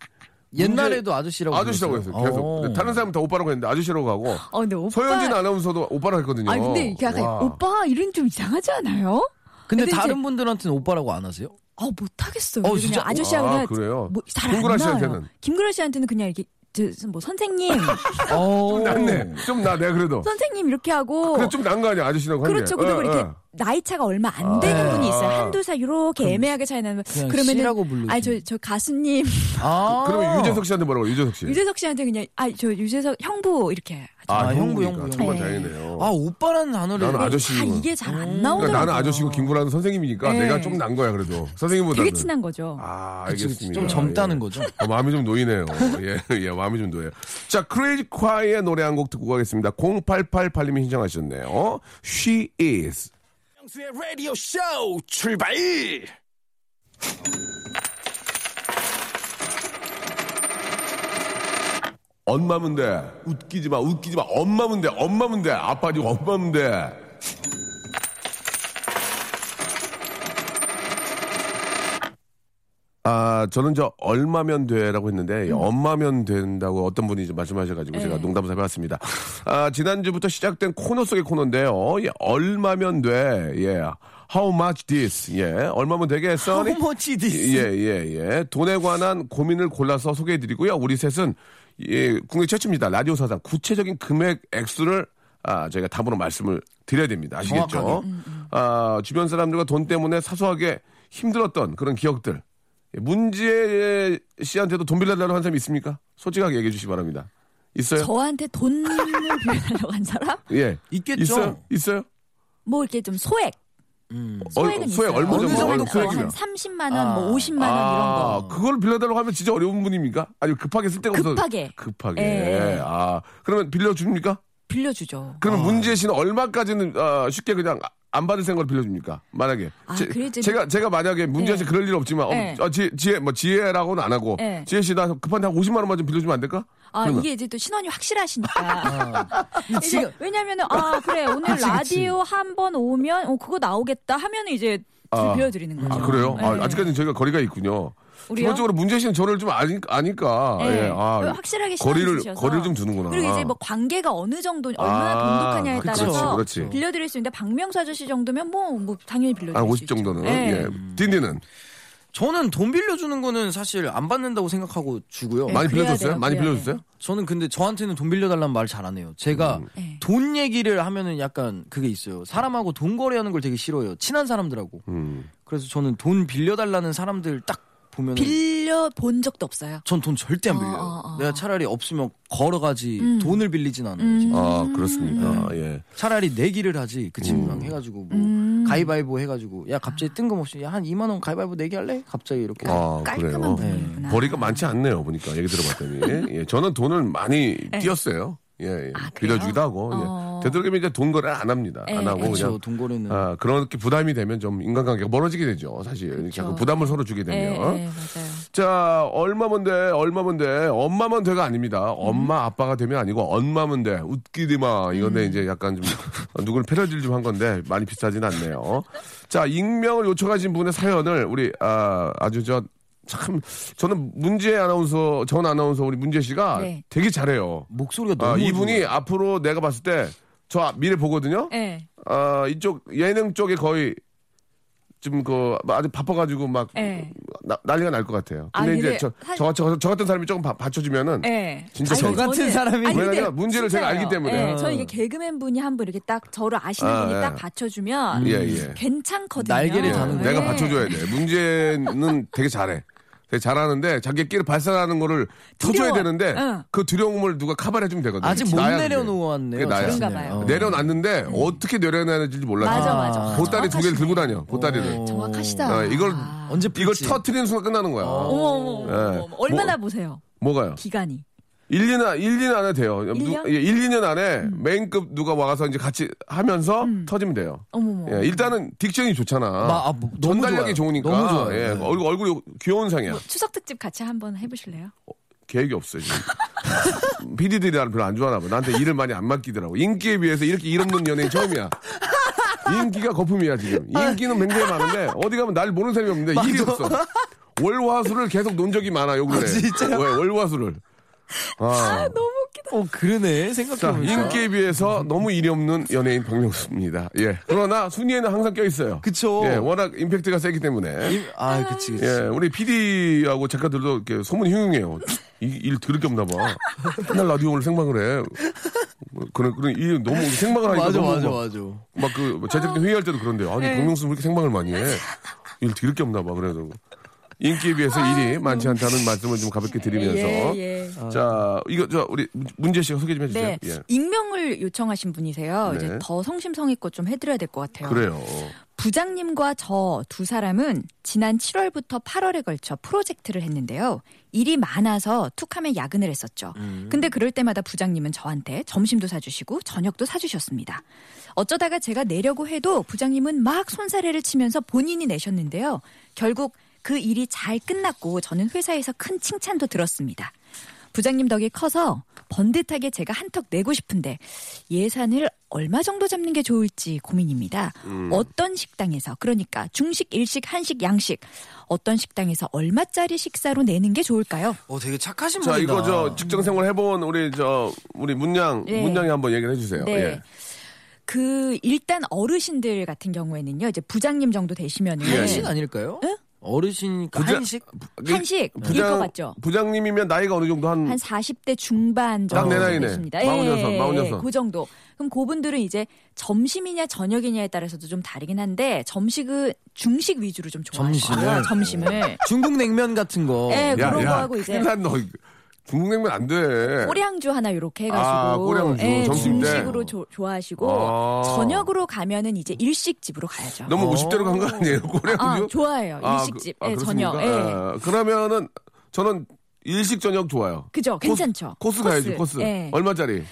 옛날에도 아저씨라고. 아저씨라고 했어요. 계속. 어. 근데 다른 사람은 다 오빠라고 했는데 아저씨라고 하고. 어, 근데 오빠. 서현진 아나운서도 오빠라고 했거든요. 아 근데 이게 약간 와. 오빠 이름 좀 이상하지 않아요? 근데, 근데 다른 이제- 분들한테는 오빠라고 안 하세요? 어 못하겠어요. 어, 그냥 진짜? 아저씨하고 아, 그냥 그래요? 뭐 잘안 김구라 나요. 씨한테는? 김구라 씨한테는 그냥 이렇게 저, 뭐 선생님, *laughs* 어. 낫네. 좀 나, 내가 그래도. 선생님 이렇게 하고 그래, 좀난 거 아니야, 아저씨라고 하는 그렇죠. 게. 그리고 예, 이렇게 예. 나이 차가 얼마 안 되는 아. 분이 있어요. 한두 살 이렇게 애매하게 차이 나면 그러면은. 아니 저 저 가수님 아. 그 러면 유재석 씨한테 뭐라고, 유재석 씨? 유재석 씨한테 그냥 아 저 유재석 형부 이렇게. 아, 형부, 형부니까. 형부, 정말 형부. 다행이네요. 아, 오빠라는 단어를. 나는 아저씨. 다 이게 잘안 그러니까 나오더라고요. 나는 아저씨고 김구라는 선생님이니까 네. 내가 좀 난 거야, 그래도. 선생님보다. 되게 친한 거죠. 아, 그치, 알겠습니다. 좀 젊다는 예. 거죠. 어, 마음이 좀 놓이네요. *laughs* 예, 예, 마음이 좀 놓여요. 자, 크레이지 콰이의 노래 한 곡 듣고 가겠습니다. 0888님이 신청하셨네요. She is. 명수의 라디오 쇼 출발! 엄마면 돼. 웃기지 마, 웃기지 마. 엄마면 돼, 엄마면 돼. 아빠지 엄마면 돼. 아, 저는 저 얼마면 돼라고 했는데 엄마면 된다고 어떤 분이 좀 말씀하셔가지고 제가 네. 농담을 해봤습니다. 아, 지난주부터 시작된 코너 속의 코너인데요. 예, 얼마면 돼. 예. How much this? 예. 얼마면 되겠어? How much this? 예, 예, 예. 돈에 관한 고민을 골라서 소개해드리고요. 우리 셋은 예, 국내 최초입니다. 라디오 사상 구체적인 금액 액수를 아, 저희가 답으로 말씀을 드려야 됩니다. 아시겠죠? 정확하게. 아, 주변 사람들과 돈 때문에 사소하게 힘들었던 그런 기억들. 예, 문재 씨한테도 돈 빌려달라고 한 사람이 있습니까? 솔직하게 얘기해 주시기 바랍니다. 있어요? 저한테 돈을 *laughs* 빌려달라고 한 사람? 예. 있겠죠. 있어요? 있어요? 뭐 이렇게 좀 소액 음. 소액은 어, 소액 있어요. 얼마 정도? 어느 정도 얼마 한 소액이면? 30만 원, 아. 뭐 50만 원 이런 거. 그걸 빌려달라고 하면 진짜 어려운 분입니까? 아니 급하게 쓸 데가 없어서 급하게. 급하게. 예. 아 그러면 빌려줍니까? 빌려주죠. 그러면 문재 씨는 얼마까지는 어, 쉽게 그냥 안 받을 생각을 빌려줍니까? 만약에 아, 제, 이제 제가 제가 만약에 문재 씨 네. 그럴 일 없지만 네. 어, 어, 지혜, 지혜 뭐 지혜라고는 안 하고 네. 지혜 씨 나 급한데 한 50만 원만 좀 빌려주면 안 될까? 아, 그러면. 이게 이제 또 신원이 확실하시니까. *laughs* 이제 지금 왜냐면은, 아, 그래, *laughs* 오늘 라디오 한 번 오면, 어, 그거 나오겠다 하면은 이제 아. 빌려드리는 거죠. 아 그래요? 아, 네. 아직까지는 저희가 거리가 있군요. 우리요? 기본적으로 문재 씨는 저를 좀 아니, 아니까 네. 예, 아, 확실하게 거리를. 거리를 좀 두는구나. 그리고 이제 뭐 관계가 어느 정도 얼마나 아, 돈독하냐에 그렇지, 따라서 그렇지. 빌려드릴 수 있는데 박명수 아저씨 정도면 뭐, 뭐 당연히 빌려드릴 한수50 있죠. 정도는 네. 예. 딘딘은 저는 돈 빌려주는 거는 사실 안 받는다고 생각하고 주고요. 네, 많이 빌려줬어요? 돼요, 많이 그래야 빌려줬어요? 저는 근데 저한테는 돈 빌려달라는 말 잘 안 해요. 제가 네. 돈 얘기를 하면은 약간 그게 있어요. 사람하고 돈 거래하는 걸 되게 싫어해요. 친한 사람들하고. 음. 그래서 저는 돈 빌려달라는 사람들 딱 보면 빌려 본 적도 없어요. 전 돈 절대 안 어, 빌려요. 어, 어. 내가 차라리 없으면 걸어가지 음. 돈을 빌리진 않아요. 음. 아 그렇습니까? 예. 차라리 내기를 하지 그 친구랑 해가지고 뭐 음. 가위바위보 해가지고 야 갑자기 뜬금없이 야 한 2만 원 가위바위보 내기 할래? 갑자기 이렇게 아 깔끔한 그래요. 분이구나. 벌이가 많지 않네요 보니까 얘기 들어봤더니 *laughs* 예, 저는 돈을 많이 띄었어요. 예, 예. 네. 아? 빌려주기도 하고 어. 예. 되도록이면 이제 돈 거래 안 합니다. 예, 안 하고 예. 그렇죠 그냥 돈 거래는 아, 그렇게 부담이 되면 좀 인간관계가 멀어지게 되죠. 사실 그렇죠. 자꾸 부담을 서로 주게 예, 되면. 예, 맞아요. 자 얼마면 돼 얼마면 돼 엄마면 돼가 아닙니다. 음. 엄마 아빠가 되면 아니고 엄마면 돼 웃기디마 이건데 음. 이제 약간 좀 *laughs* 누구를 패러디를 좀 한 건데 많이 비싸진 않네요. 자 익명을 요청하신 분의 사연을 우리 아, 아주 저 참 저는 문재 아나운서 전 아나운서 우리 문재 씨가 네. 되게 잘해요. 목소리가 너무 아, 이분이 좋아요. 앞으로 내가 봤을 때 저 미래 보거든요. 예. 아, 이쪽 예능 쪽에 거의 좀그 아주 바빠가지고 막 예. 나- 난리가 날 것 같아요. 아, 근데 이제 근데 저, 저, 저, 저 같은 사람이 조금 바, 받쳐주면은 예. 진짜 아니, 저 같은 사람이 왜냐면 문제를 제가 진짜예요. 알기 때문에. 예, 저는 이게 개그맨 분이 한 분 이렇게 딱 저를 아시는 아, 분이 예. 딱 받쳐주면 예, 예. 괜찮거든요. 날개를 예, 다는 내가 예. 받쳐줘야 돼. 문제는 되게 잘해. 되게 잘하는데 자기 끼를 발산하는 거를 터줘야. 되는데 응. 그 두려움을 누가 카바해주면 되거든. 아직 못. 내려놓았네요. 그게 나야. 그런가. 봐요. 어. 내려놨는데 어떻게 내려놔야 될지 몰라. 맞아, 맞아. 보따리 두 개를 정확하시네. 들고 다녀. 보따리를. 어. 정확하시다. 어, 이걸 아. 언제 이걸? 터트리는 순간 끝나는 거야. 예. 어머. 얼마나 뭐- 보세요? 뭐가요? 기간이. 1, 2년, 1, 2년 안에 돼요. 누- 1년? 예, 1, 2년 안에 메인급 누가 와서 이제 같이 하면서 터지면 돼요. 어머머. 예, 일단은 딕션이 좋잖아. 마- 아, 뭐, 전달력이 좋아요. 좋으니까. 너무 좋아요. 예, 네. 얼굴, 얼굴이 귀여운 상이야. 뭐 추석 특집 같이 한번 해보실래요? 계획이 없어요, 지금. *laughs* PD들이 나를 별로 안 좋아하나 봐. 나한테 일을 많이 안 맡기더라고. 인기에 비해서 이렇게 일 없는 연예인 처음이야. 인기가 거품이야, 지금. 인기는 굉장히 많은데, 어디 가면 날 모르는 사람이 없는데, 일이 없어. 월화수를 계속 논 적이 많아, 욕을 해. 진짜요? 왜, 월화수를. 아, 어 그러네 자, 생각해보니까 인기에 비해서 너무 일이 없는 연예인 박명수입니다. 예. 그러나 순위에는 항상 껴 있어요. 그쵸. 예, 워낙 임팩트가 세기 때문에. 이- 아 그치 그치 예, 우리 PD하고 작가들도 이렇게 소문이 흉흉해요. 이, 일 들을 게 없나 봐. 맨날 라디오 오늘 생방을 해. 뭐 그런, 그런, 이 너무 생방을 하니까. 맞아 너무 맞아 막, 맞아 막 그, 제작진 회의할 때도 그런데요. 아니, 박명수 왜 이렇게 생방을 많이 해? 일 들을 게 없나 봐. 그래도. 인기에 비해서 일이 많지 않다는 말씀을 좀 가볍게 드리면서. 예, 예. 자, 이거, 저, 우리 문재 씨가 소개 좀 해주세요. 네. 예. 익명을 요청하신 분이세요. 네. 이제 더 성심성의껏 좀 해드려야 될 것 같아요. 그래요. 부장님과 저 두 사람은 지난 7월부터 8월에 걸쳐 프로젝트를 했는데요. 일이 많아서 툭하면 야근을 했었죠. 근데 그럴 때마다 부장님은 저한테 점심도 사주시고 저녁도 사주셨습니다. 어쩌다가 제가 내려고 해도 부장님은 막 손사래를 치면서 본인이 내셨는데요. 결국 그 일이 잘 끝났고 저는 회사에서 큰 칭찬도 들었습니다. 부장님 덕이 커서 번듯하게 제가 한턱 내고 싶은데 예산을 얼마 정도 잡는 게 좋을지 고민입니다. 어떤 식당에서 그러니까 중식, 일식, 한식, 양식 어떤 식당에서 얼마짜리 식사로 내는 게 좋을까요? 어 되게 착하신 자, 분이다 이거 저 직장 생활 해본 우리 저 우리 문양 네. 문양이 한번 얘기를 해주세요. 네. 예. 그 일단 어르신들 같은 경우에는요. 이제 부장님 정도 되시면은 예. 한식 아닐까요? 응? 어르신이니까 부자- 한식 한식 부장- 일것 같죠. 부장님이면 나이가 어느 정도 한, 한 40대 중반 딱내 정도 나이네. 되십니다. 마흔여섯, 예, 마흔여섯. 그 정도. 그럼 그분들은 이제 점심이냐 저녁이냐에 따라서도 좀 다르긴 한데 점식은 중식 위주로 좀 좋아하시고요. 점심을? 점심을. 중국 냉면 같은 거 예, 야, 그런 야, 거 하고 이제 큰일 났 너. 중국 냉면 안 돼. 꼬량주 하나 이렇게 해가지고 아, 꼬량주, 예, 점심 때. 중식으로 조- 좋아하시고 아. 저녁으로 가면은 이제 일식집으로 가야죠. 너무 50대로 간 거 아니에요? 꼬량주? 아 좋아해요 아, 일식집 그- 아, 예, 저녁? 예. 아, 그러면은 저는 일식 저녁 좋아요. 그죠 괜찮죠. 코스, 코스 가야지, 코스. 예. 얼마짜리?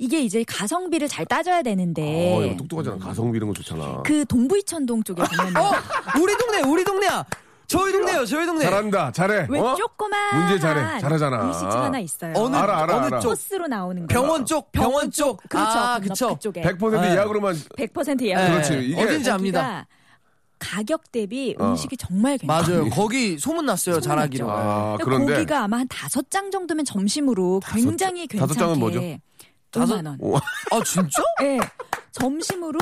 이게 이제 가성비를 잘 따져야 되는데 어, 이거 똑똑하잖아. 가성비 이런 거 좋잖아. 네. 그 동부이천동 쪽에 보면 어, 우리 동네, 우리 동네야. 저희 동네요, 저희 동네. 잘한다, 잘해. 왜 어? 조그만 문제 잘해, 잘하잖아. 일식집 하나 있어요. 어느 알아, 알아, 어느 알아. 쪽? 코스로 나오는 거. 병원 쪽, 병원 쪽. 그렇죠. 아, 그쵸. 그쪽에 100% 네. 예약으로만 100% 예약. 네. 그렇지. 이게- 어딘지 압니다. 가격 대비 어. 음식이 정말 괜찮아요. 맞아요. 거기 소문 났어요, 잘하기로. 아, 그런데 고기가 아마 한 다섯 장 정도면 점심으로 굉장히 장- 다섯 괜찮게 장은 뭐죠? 5만 원. 오, 아, 진짜? 네. 점심으로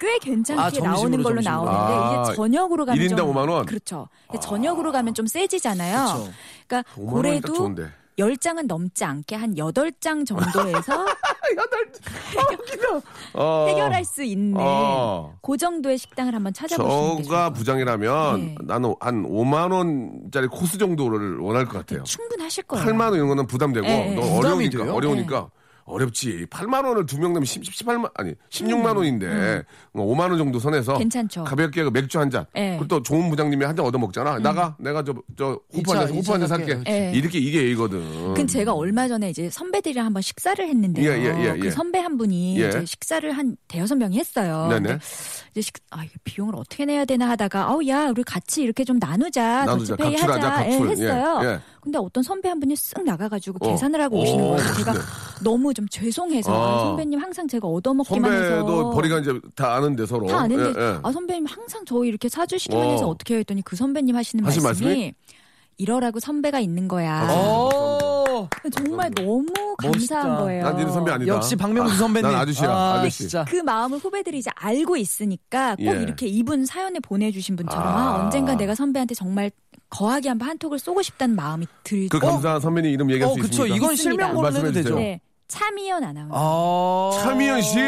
꽤 괜찮게 아, 나오는 걸로 점심으로. 나오는데 아, 이게 저녁으로 가면 일인당 좀 5만 원? 그렇죠. 근데 저녁으로 가면 좀 세지잖아요. 그쵸. 그러니까 5만 원이 딱 고래도 좋은데. 10장은 넘지 않게 한 8장 정도에서 *laughs* *laughs* 어. 해결할 수 있는 어. 그 정도의 식당을 한번 찾아보시는 게 저가 좋을 것 같아요. 부장이라면 네. 나는 한 5만 원짜리 코스 정도를 원할 것 같아요. 충분하실 거예요. 8만 원 이런 거는 부담되고 네, 너 네. 부담이 어려우니까 돼요? 어려우니까 어렵지. 8만 원을 두 명 내면 10, 18만 아니 16만 원인데 음. 5만 원 정도 선에서 괜찮죠. 가볍게 그 맥주 한 잔. 네. 음. 그리고 또 좋은 부장님이 한 잔 얻어 먹잖아. 나가 내가 저 저 호프 한 잔, 호프 한 잔 살게. 네. 이렇게 이게 A거든. 근 제가 얼마 전에 이제 선배들이랑 한번 식사를 했는데요. 예, 예, 예, 예. 그 선배 한 분이 예. 이제 식사를 한 대여섯 명이 했어요. 네네. 이제 식, 아, 이게 비용을 어떻게 내야 되나 하다가, 아우, 야, 우리 같이 이렇게 좀 나누자. 나누자. 각출하자, 하자. 각출. 예, 했어요. 근데 어떤 선배 한 분이 쓱 나가가지고 어. 계산을 하고 오시는 오, 거예요. 제가 네. 너무 좀 죄송해서, 아. 아, 선배님 항상 제가 얻어먹기만 해서. 선배도 벌이가 이제 다 아는데 서로. 다 아는데, 예, 예. 아, 선배님 항상 저희 이렇게 사주시기만 어. 해서 어떻게 해요 했더니 그 선배님 하시는 하신 말씀이, 말씀이? 이러라고 선배가 있는 거야. 오. 정말 너무 감사한 멋있다. 거예요. 난 니네 선배 아니다. 역시 박명수 선배님. 난 아저씨야, 아저씨. 진짜. 그 마음을 후배들이 이제 알고 있으니까 꼭 예. 이렇게 이분 사연을 보내주신 분처럼 아. 아, 언젠가 내가 선배한테 정말 거하게 한번 한톡을 쏘고 싶다는 마음이 들죠. 그 감사한 선배님 이름 얘기할 어, 수 그쵸. 있습니까? 이건. 실명으로 해도 되죠. 네, 차미연 아나운서. 아. 차미연 씨.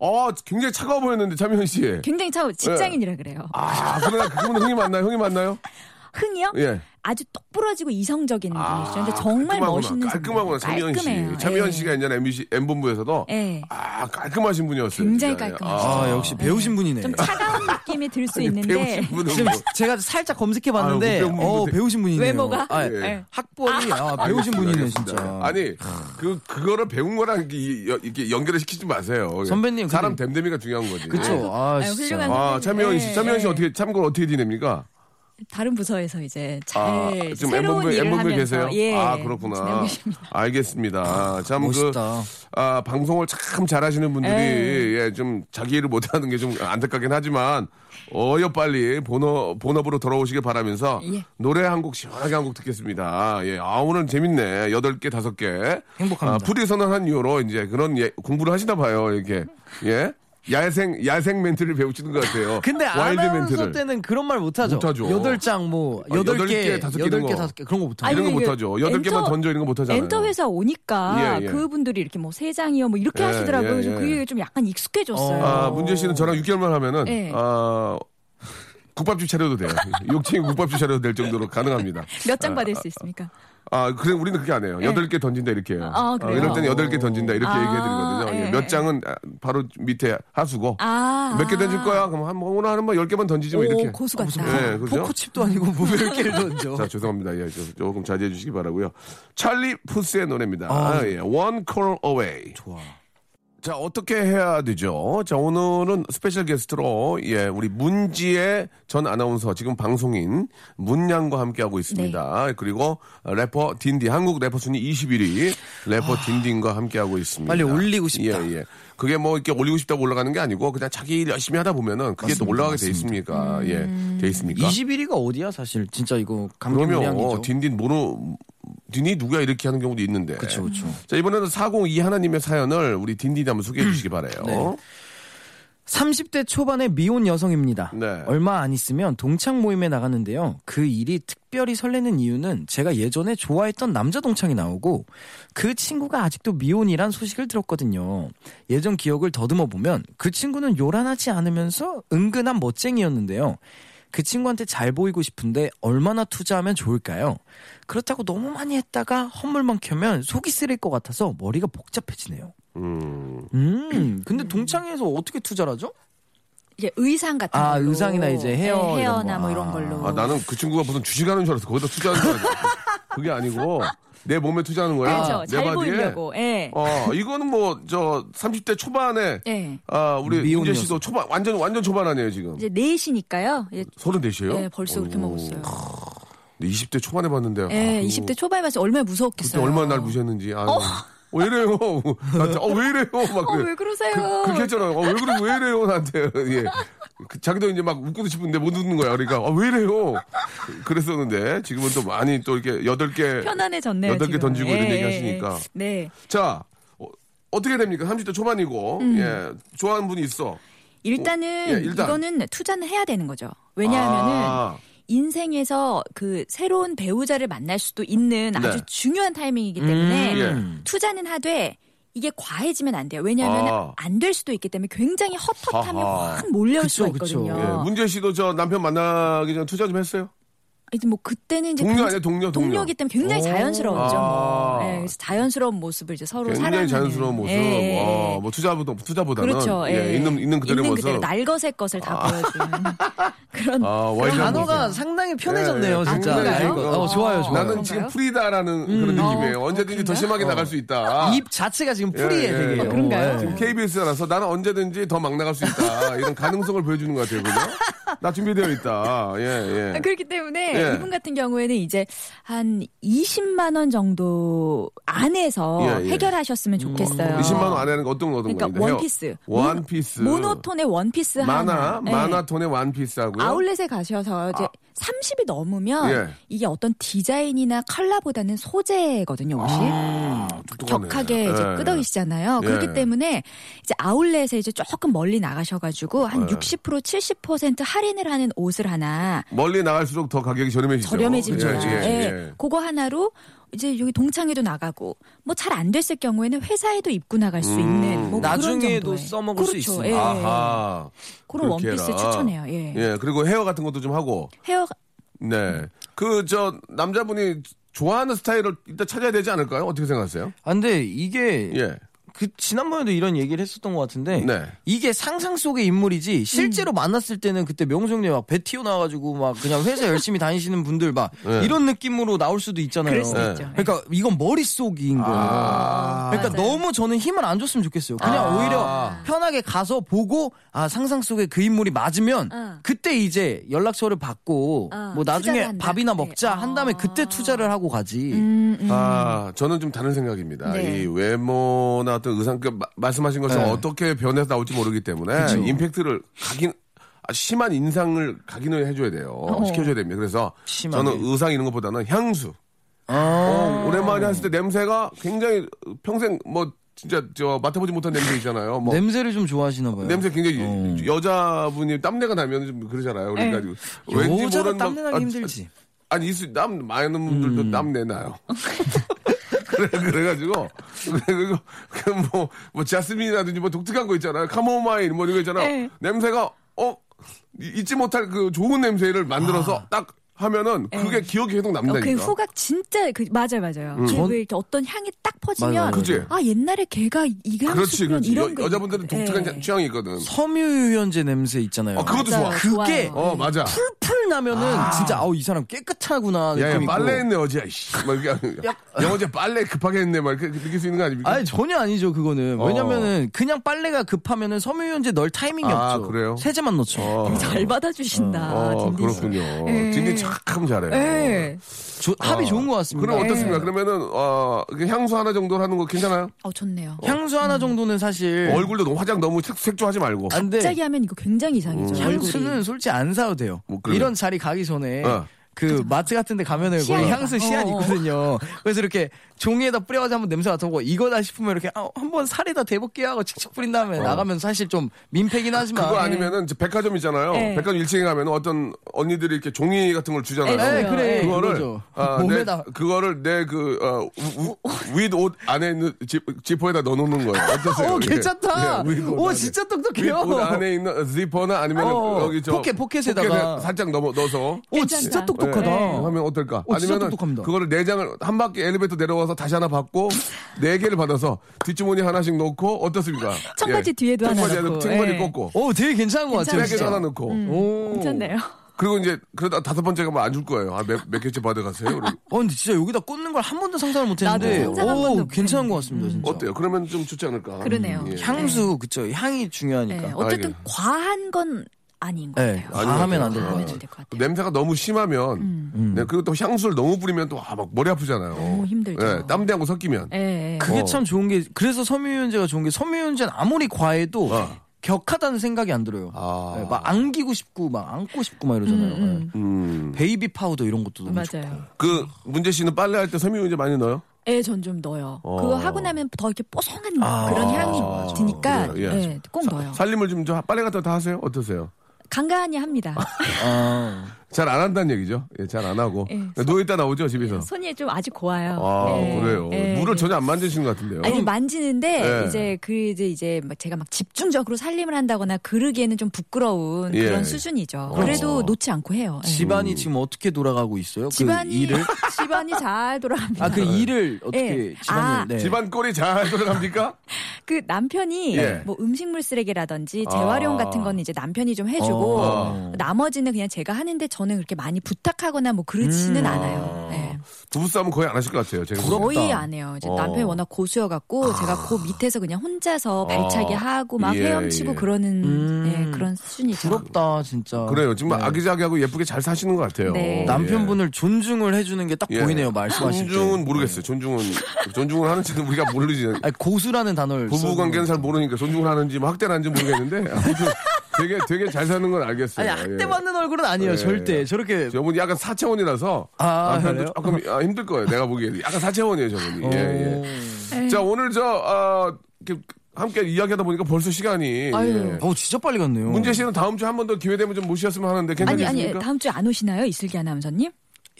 어, 굉장히 차가워 보였는데 차미현 씨. 굉장히 차 직장인이라 그래요. 아, 그러나 그분은 형이 맞나요? 형이 맞나요? *laughs* 흥이요? 예. 아주 똑부러지고 이성적인 분이시죠. 근데 아, 정말 깔끔하구나. 멋있는 깔끔하구나. 차미연 씨. 차미연 예. 씨가 옛날에 MBC M본부에서도 예. 아, 깔끔하신 분이었어요. 굉장히 진짜. 깔끔하시죠. 아, 역시 배우신 분이네. 좀 차가운 느낌이 들 수 *laughs* 있는데 배우신 분은 지금 뭐. 제가 살짝 검색해 봤는데 아유, 못 배운 어 분인데. 배우신 분이네요. 외모가? 아, 예. 네. 학벌이 아, 배우신 알겠습니다, 분이네 알겠습니다. 진짜. 아니 그 그거를 배운 거랑 이렇게, 연결을 시키지 마세요. 선배님, 사람 됨됨이가 중요한 거지. 그쵸. 아. 훌륭한 아 차미연 씨, 네, 차미연 씨 네. 어떻게 참고로 어떻게 지냅니까? 다른 부서에서 이제 잘 아, 지금 새로운 M본부에 일을 M본부에 하면서 계세요? 예, 아 그렇구나. 알겠습니다. 참그 멋있다. 아, 방송을 참 잘하시는 분들이 에이. 예, 좀 자기 일을 못하는 게 좀 안타깝긴 하지만 어여 빨리 본업 본업으로 돌아오시길 바라면서 예. 노래 한 곡 시원하게 한 곡 듣겠습니다. 예, 아 오늘 재밌네. 여덟 개 다섯 개. 행복합니다. 아, 풀이 선언한 이후로 이제 그런 예, 공부를 하시나 봐요. 이렇게 예. 야생 야생 멘트를 배우시는 것 같아요. *laughs* 근데 와일드 아나운서 멘트를. 때는 그런 말 못하죠. 못하죠. 여덟 장뭐 아, 여덟 개, 개, 다섯 개 여덟. 다섯 개 그런 거 못하죠. 아니, 이런 거 못하죠. 여덟 개만 엔터- 던져 이런 거 못하잖아요. 엔터 회사 오니까 예, 예. 그분들이 이렇게 뭐 세 장이요 뭐 이렇게 예, 하시더라고요. 예, 그래서 예. 그게 좀 약간 익숙해졌어요. 아, 문지애 씨는 저랑 6개월만 하면은 네. 아, 국밥집 차려도 돼요. *laughs* 욕쟁이 국밥집 차려도 될 정도로 가능합니다. 몇 장 받을 수 있습니까? 아, 그래 우리는 그렇게 안 해요. 여덟 개 던진다 이렇게 해요. 아, 그래요? 이럴 때는 여덟 개 던진다 이렇게 아, 얘기해드리거든요. 예, 예. 몇 장은 아, 바로 밑에 하수고 아. 몇 개 던질 거야? 그럼 한 뭐, 오늘 하는 뭐열 개만 던지지 뭐 오, 이렇게. 고수 같다. 예, 그죠? 포카칩도 아니고 뭐 몇 개를 던져. *laughs* 자, 죄송합니다. 예, 저- 조금 자제해 주시기 바라고요. 찰리 푸스의 노래입니다. 아. 아, 예. One Call Away. 좋아. 자, 어떻게 해야 되죠? 자, 오늘은 스페셜 게스트로, 예, 우리 문지애 전 아나운서, 지금 방송인 문양과 함께하고 있습니다. 네. 그리고 래퍼 딘딘, 한국 래퍼 순위 21위 래퍼 딘딘과 함께하고 있습니다. 빨리 올리고 싶다. 예, 예. 그게 뭐 이렇게 올리고 싶다고 올라가는 게 아니고 그냥 자기 일 열심히 하다 보면은 그게 또 맞습니다, 올라가게 돼 맞습니다. 있습니까? 예, 돼 있습니까? 21위가 어디야 사실 진짜 이거 감동량이죠. 그러면 딘딘 모르 딘이 누가 이렇게 하는 경우도 있는데. 그렇죠, 그렇죠. 자 이번에는 402 하나님의 사연을 우리 딘딘이 한번 소개해 주시기 바래요. 네. 30대 초반의 미혼 여성입니다. 네. 얼마 안 있으면 동창 모임에 나갔는데요. 그 일이 특별히 설레는 이유는 제가 예전에 좋아했던 남자 동창이 나오고 그 친구가 아직도 미혼이란 소식을 들었거든요. 예전 기억을 더듬어 보면 그 친구는 요란하지 않으면서 은근한 멋쟁이였는데요. 그 친구한테 잘 보이고 싶은데 얼마나 투자하면 좋을까요? 그렇다고 너무 많이 했다가 헛물만 켜면 속이 쓰릴 것 같아서 머리가 복잡해지네요. 음. 음, 근데 동창회에서 어떻게 투자를 하죠? 이제 의상 같은 아, 걸로. 의상이나 이제 헤어 네, 이런 헤어나 거. 뭐 이런 걸로. 아, 나는 그 친구가 무슨 주식하는 줄 알았어. 거기다 투자하는 줄 알았어. 그게 아니고 내 몸에 투자하는 거야. 그렇죠. 내 잘 바디에. 보이려고. 예. 어, 이거는 뭐 저 30대 초반에 예. 아, 우리 미혼 윤재 씨도 초반 완전 완전 초반 아니에요, 지금. 이제 넷이니까요. 예, 서른 대시에요? 예, 벌써 그렇게 먹었어요. 20대 초반에 봤는데. 예, 아이고, 20대 초반에 봐서 얼마나 그때 무서웠겠어요. 얼마나 날 무시했는지. 어. 왜 이래요? 나한테, 어, 왜 이래요? 막 어, 그래. 왜 그러세요? 그, 그렇게 했잖아요. 어, 왜 그래, 왜 이래요? 나한테. *laughs* 예. 그 자기도 이제 막 웃고도 싶은데 못 웃는 거야. 그러니까, 어, 왜 이래요? 그랬었는데, 지금은 또 많이 또 이렇게 여덟 개. 편안해졌네요. 여덟 개. 던지고 이런 예, 얘기 예, 하시니까. 예. 네. 자, 어, 떻게 됩니까? 30대 초반이고, 음. 예. 좋아하는 분이 있어. 일단은 예, 일단. 이거는 투자는 해야 되는 거죠. 왜냐하면은 아, 인생에서 그 새로운 배우자를 만날 수도 있는 네. 아주 중요한 타이밍이기 때문에 음. 투자는 하되 이게 과해지면 안 돼요. 왜냐하면 아. 안될 수도 있기 때문에 굉장히 헛헛함이 하하. 확 몰려올 그쵸, 수가 그쵸. 있거든요. 예. 문재 씨도 저 남편 만나기 전에 투자 좀 했어요? 이제 뭐 그때는 이제 동료 아니에요? 동료, 동료. 동료 기 때문에 굉장히 오. 자연스러웠죠. 아. 뭐. 예, 그래서 자연스러운 모습을 이제 서로 굉장히 사랑하는. 자연스러운 모습. 예, 예, 예. 어, 뭐 투자보다 투자보다는 그렇죠. 예, 예. 있는 있는 그대로의 있는 모습. 그대로 날것의 것을 다 보여주는 *laughs* 그런 아, 그런 단어가 모습. 상당히 편해졌네요, 예, 진짜. 굉장히 아. 그런가요? 어, 좋아요, 좋아요. 나는 그런가요? 지금 프리다라는 그런 음. 느낌이에요. 어, 언제든지 어, 더 심하게? 나갈 수 있다. 입 자체가 지금 풀이에 예, 예, 되게. 예. 그런가요? 어, 지금 KBS라서 나는 언제든지 더 막 나갈 수 있다. 이런 가능성을 보여주는 것 같아요. 그죠? *laughs* *laughs* 나 준비되어 있다. 예, 예. 그렇기 때문에 예. 이분 같은 경우에는 이제 한 20만 원 정도 안에서 예, 예. 해결하셨으면 좋겠어요. 20만 원 안에 하는 거 어떤 거 어떤 그러니까 거? 원피스. 원피스. 모노톤의 원피스 만화, 하나. 예. 만화톤의 원피스 하고요. 아울렛에 가셔서 이제 30이 넘으면 예. 이게 어떤 디자인이나 컬러보다는 소재거든요, 옷이. 아, 똑똑하네. 격하게 이제 예. 끄덕이시잖아요. 예. 그렇기 때문에 이제 아울렛에 이제 조금 멀리 나가셔 가지고 한 예. 60% 70% 할인을 하는 옷을 하나 멀리 나갈수록 더 가격이 저렴해지죠. 저렴해지죠. 예, 예, 예. 예. 그거 하나로 이제 여기 동창회도 나가고 뭐 잘 안 됐을 경우에는 회사에도 입고 나갈 수 있는 뭐 그런 나중에도 정도의. 써먹을 수 그렇죠. 있으니까. 예. 아하. 그런 원피스 해라. 추천해요. 예. 예, 그리고 헤어 같은 것도 좀 하고. 헤어 네. 그, 저, 남자분이 좋아하는 스타일을 일단 찾아야 되지 않을까요? 어떻게 생각하세요? 아, 근데 이게 예. 그 지난번에도 이런 얘기를 했었던 것 같은데 네. 이게 상상 속의 인물이지 실제로 만났을 때는 그때 명성님 막 배 튀어나와가지고 막 그냥 회사 열심히 *laughs* 다니시는 분들 막 네. 이런 느낌으로 나올 수도 있잖아요. 그럴 수도 네. 있죠. 그러니까 이건 머릿속인 거예요. 아. 그러니까 맞아요. 너무 저는 힘을 안 줬으면 좋겠어요. 그냥 아. 오히려 편하게 가서 보고 아 상상 속에 그 인물이 맞으면 어. 그때 이제 연락처를 받고 어, 뭐 나중에 밥이나 그때. 먹자 한 다음에 아. 그때 투자를 하고 가지. 음, 음. 아, 저는 좀 다른 생각입니다. 네. 이 외모나 어떤 의상, 그 마- 말씀하신 것처럼 네. 어떻게 변해서 나올지 모르기 때문에 그쵸. 임팩트를 각인, 아, 심한 인상을 각인을 해줘야 돼요. 어. 시켜줘야 됩니다. 그래서 심하게. 저는 의상 이런 것보다는 향수. 아. 어, 오랜만에 했을 때 냄새가 굉장히 평생 뭐 진짜 저 맡아보지 못한 냄새 있잖아요. 뭐 냄새를 좀 좋아하시나 봐요. 냄새 굉장히 어. 여자분이 땀내가 나면 좀 그러잖아요. 그러니까 네. 왠지 여자가 모르는 막- 땀내나기 아, 힘들지. 아니 있을 땀 많은 분들도 음. 땀 내나요. *laughs* 그래 *laughs* 그래가지고 그리고 그 뭐 뭐 자스민이라든지 뭐 독특한 거 있잖아요. 카모마일 뭐 이런 거 있잖아요. 네. 냄새가 어 이- 잊지 못할 그 좋은 냄새를 만들어서 딱 하면은 그게 기억이 계속 어, 남다니까. 그 후각 진짜 그 맞아요 맞아요. 음. 그왜 이렇게 어떤 향이 딱 퍼지면. 그치? 아 옛날에 걔가 이 그렇지. 이런 여, 거 여자분들은. 독특한 예. 취향이 있거든. 섬유유연제 냄새 있잖아요. 어, 그것도 맞아요. 좋아. 그게 좋아요. 어 맞아. 풀풀 나면은 진짜 아우 이 사람 깨끗하구나 야야 느낌 있고. 빨래 했네 어제. 씨. 막 야 어제 빨래 급하게 했네. 막 이렇게 느낄 수 있는 거 아닙니까? 아니 전혀 아니죠 그거는 어. 왜냐면은 그냥 빨래가 급하면은 섬유유연제 넣을 타이밍이 아, 없죠. 그래요? 세제만 넣죠. 어. 잘 받아주신다. 어, 씨. 그렇군요. 예. 딘딘 참 잘해. 예. 조- 합이 좋은 것 같습니다. 그럼 네. 어떻습니까? 그러면은 어 이렇게 향수 하나 정도 하는 거 괜찮아요? 어 좋네요. 향수 하나 정도는 사실 얼굴도 너무 화장 너무 색, 색조하지 말고. 안 돼. 갑자기 하면 이거 굉장히 이상해져. 음. 향수는 솔직히 안 사도 돼요. 뭐 이런 자리 가기 전에 어. 그 마트 같은 데 가면은 거기 시안이다. 향수 시안 어, 어. 있거든요. 그래서 이렇게 종이에다 뿌려가지고 한번 냄새 맡아보고 이거다 싶으면 이렇게 아, 한번 살에다 대볼게요 하고 칙칙 뿌린 다음에 나가면 사실 좀 민폐긴 하지만 그거 아니면은 이제 백화점 있잖아요. 네. 백화점 1층에 가면 어떤 언니들이 이렇게 종이 같은 걸 주잖아요. 네, 네, 그래. 그거를 그거죠. 아, 내, 몸에다 그거를 내그 어, 윗옷 안에 있는 지, 지퍼에다 넣어놓는 거예요. 어떠세요? 오 예. 괜찮다. 예, 오 안에. 진짜 똑똑해요. 윗옷 안에 있는 지퍼나 아니면 어, 여기 저 포켓, 포켓에다가. 포켓에 살짝 넘어 넣어서 오 진짜 똑똑 하다. 예, 하면 어떨까? 오, 진짜 아니면은 똑똑합니다. 그거를 네 장을 한 바퀴 엘리베이터 내려와서 다시 하나 받고 네 개를 받아서 뒷주머니 하나씩 놓고 어떻습니까? 청바지 뒤에도 하나 넣고, 청바지 예. 꽂고 오 되게 괜찮은 것 같아요. 백에도 진짜. 하나 넣고 오. 괜찮네요. 그리고 이제 그러다 다섯 번째가 뭐안줄 거예요. 아, 몇, 몇 개째 받아가세요. 우리. 어, 근데 진짜 여기다 꽂는 걸 한 번도 상상을 못했는데, 오, 못 괜찮은. 것 같습니다, 진짜. 어때요? 그러면 좀 좋지 않을까? 그러네요. 예. 향수, 그쵸. 향이 중요하니까. 네, 어쨌든 알겠- 과한 건 아닌 것 네, 같아요. 과하면 안 될 것 같아요. 안될것 같아요. 냄새가 너무 심하면 음. 네, 그리고 또 향수를 너무 뿌리면 또 아, 막 머리 아프잖아요. 너무 힘들죠. 네, 땀대하고 섞이면. 예, 예. 그게 어. 참 좋은 게, 그래서 섬유유연제가 좋은 게, 섬유유연제는 아무리 과해도 어. 격하다는 생각이 안 들어요. 아. 네, 막 안기고 싶고, 막 안고 싶고, 막 이러잖아요. 음, 네. 음. 베이비 파우더 이런 것도 너무 좋고. 맞아요. 그 문지애 씨는 빨래 할 때 섬유유연제 많이 넣어요? 예, 전 좀 넣어요. 어. 그거 하고 나면 더 이렇게 뽀송한 아, 그런 향이. 드니까 그래요, 예. 예, 꼭 넣어요. 살림을 좀 저 빨래 같은 거 다 하세요? 어떠세요? 간간히 합니다. 아, 잘 안 한다는 얘기죠. 예, 잘 안 하고. 예, 누워 있다 나오죠, 집에서. 손이 좀 아직 고와요. 아, 예, 그래요. 예, 물을 예. 전혀 안 만지시는 것 같은데요. 아니 만지는데 예. 이제 그 이제 이제 막 제가 막 집중적으로 살림을 한다거나 그러기에는 좀 부끄러운 예. 그런 수준이죠. 그래도 놓지 않고 해요. 예. 집안이 지금 어떻게 돌아가고 있어요? 집안이 그 일을? *laughs* 집안이 잘 돌아갑니다. 아, 그 일을 어떻게 예. 집안을, 아. 네. 집안 꼴이 잘 돌아갑니까? *laughs* 그 남편이 예. 뭐 음식물 쓰레기라든지 재활용 아. 같은 건 이제 남편이 좀 해주고 어. 나머지는 그냥 제가 하는데 저는 그렇게 많이 부탁하거나 뭐 그러지는 음. 않아요. 예. 부부싸움은 거의 안 하실 것 같아요. 제가 보기엔. 거의 안 해요. 이제 어. 남편이 워낙 고수여갖고 제가 그 밑에서 그냥 혼자서 발차기 하고 막 예, 헤엄치고 예. 그러는 음. 예, 그런 수준이죠. 부럽다, 진짜. 그래요. 정말 네. 아기자기하고 예쁘게 잘 사시는 것 같아요. 네. 남편분을 존중을 해주는 게딱 예. 보이네요, 말씀하실 때. 존중은 모르겠어요. 존중은 존중을 하는지는 우리가 모르지. *laughs* 아니, 고수라는 단어를. 부부 관계는 잘 모르니까 존중을 하는지 뭐 학대를 하는지 모르겠는데 되게 되게 잘 사는 건 알겠어요. 아니, 예. 학대 받는 얼굴은 아니에요, 예. 절대. 저렇게. 저분이 약간 사채원이라서 아, 남편도 그래요? 조금 아, 힘들 거예요. 내가 보기에는 약간 사채원이에요, 저분이. 예, 예. 네. 자 오늘 저 아, 이렇게 함께 이야기하다 보니까 벌써 시간이 아유. 예. 어, 진짜 빨리 갔네요. 문재 씨는 다음 주에 한 번 더 기회 되면 좀 모시셨으면 하는데 아니 괜찮으십니까? 아니 다음 주에 안 오시나요 이슬기 아나운서님?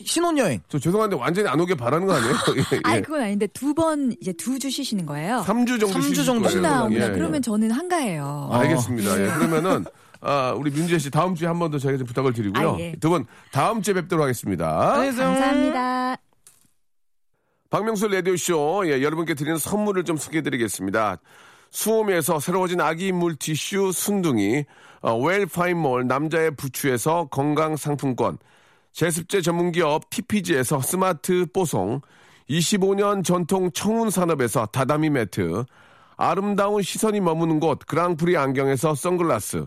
신혼여행. 저 죄송한데 완전히 안 오게 바라는 거 아니에요? *laughs* 예, 예. 아니 그건 아닌데 두 번 이제 두 주 쉬시는 거예요. 3주 정도 삼주 쉬실 정도 거예요. 어머나 어머나 예, 예. 그러면 저는 한가해요. 알겠습니다. 예, 그러면은 아, 우리 민재 씨 다음 주에 한 번 더 저희가 좀 부탁을 드리고요. 아, 예. 두분 다음 주에 뵙도록 하겠습니다. 감사합니다. 박명수 라디오쇼, 예, 여러분께 드리는 선물을 좀 소개해드리겠습니다. 수오미에서 새로워진 아기 물티슈 순둥이, 어, 웰파인몰 남자의 부추에서 건강상품권, 제습제 전문기업 TPG에서 스마트 뽀송, 25년 전통 청운산업에서 다다미 매트, 아름다운 시선이 머무는 곳 그랑프리 안경에서 선글라스,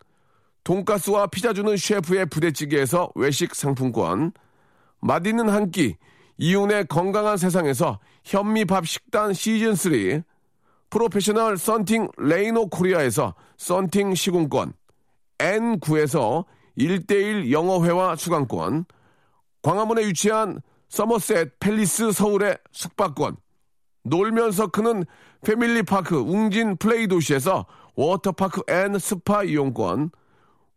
돈가스와 피자 주는 셰프의 부대찌개에서 외식 상품권, 맛있는 한 끼, 이윤의 건강한 세상에서 현미밥 식단 시즌3, 프로페셔널 썬팅 레이노 코리아에서 썬팅 시공권, N9에서 1대1 영어회화 수강권, 광화문에 위치한 서머셋 팰리스 서울의 숙박권, 놀면서 크는 패밀리파크 웅진 플레이 도시에서 워터파크 and 스파 이용권,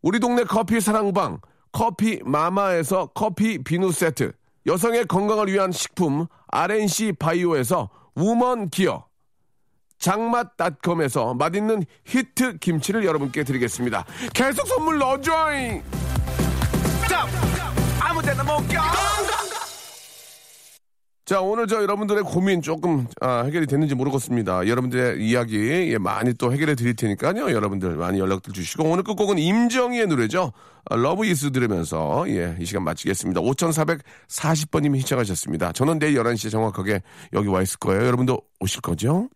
우리 동네 커피 사랑방 커피 마마에서 커피 비누 세트, 여성의 건강을 위한 식품 RNC 바이오에서 우먼 기어, 장맛닷컴에서 맛있는 히트 김치를 여러분께 드리겠습니다. 계속 선물 넣어줘잉! 아무데나 못 가. 자, 오늘 저 여러분들의 고민 조금 아, 해결이 됐는지 모르겠습니다. 여러분들의 이야기 예, 많이 또 해결해 드릴 테니까요. 여러분들 많이 연락들 주시고 오늘 끝곡은 임정희의 노래죠. 아, Love Is 들으면서 예, 이 시간 마치겠습니다. 5440번님이 신청하셨습니다. 저는 내일 11시에 정확하게 여기 와 있을 거예요. 여러분도 오실 거죠?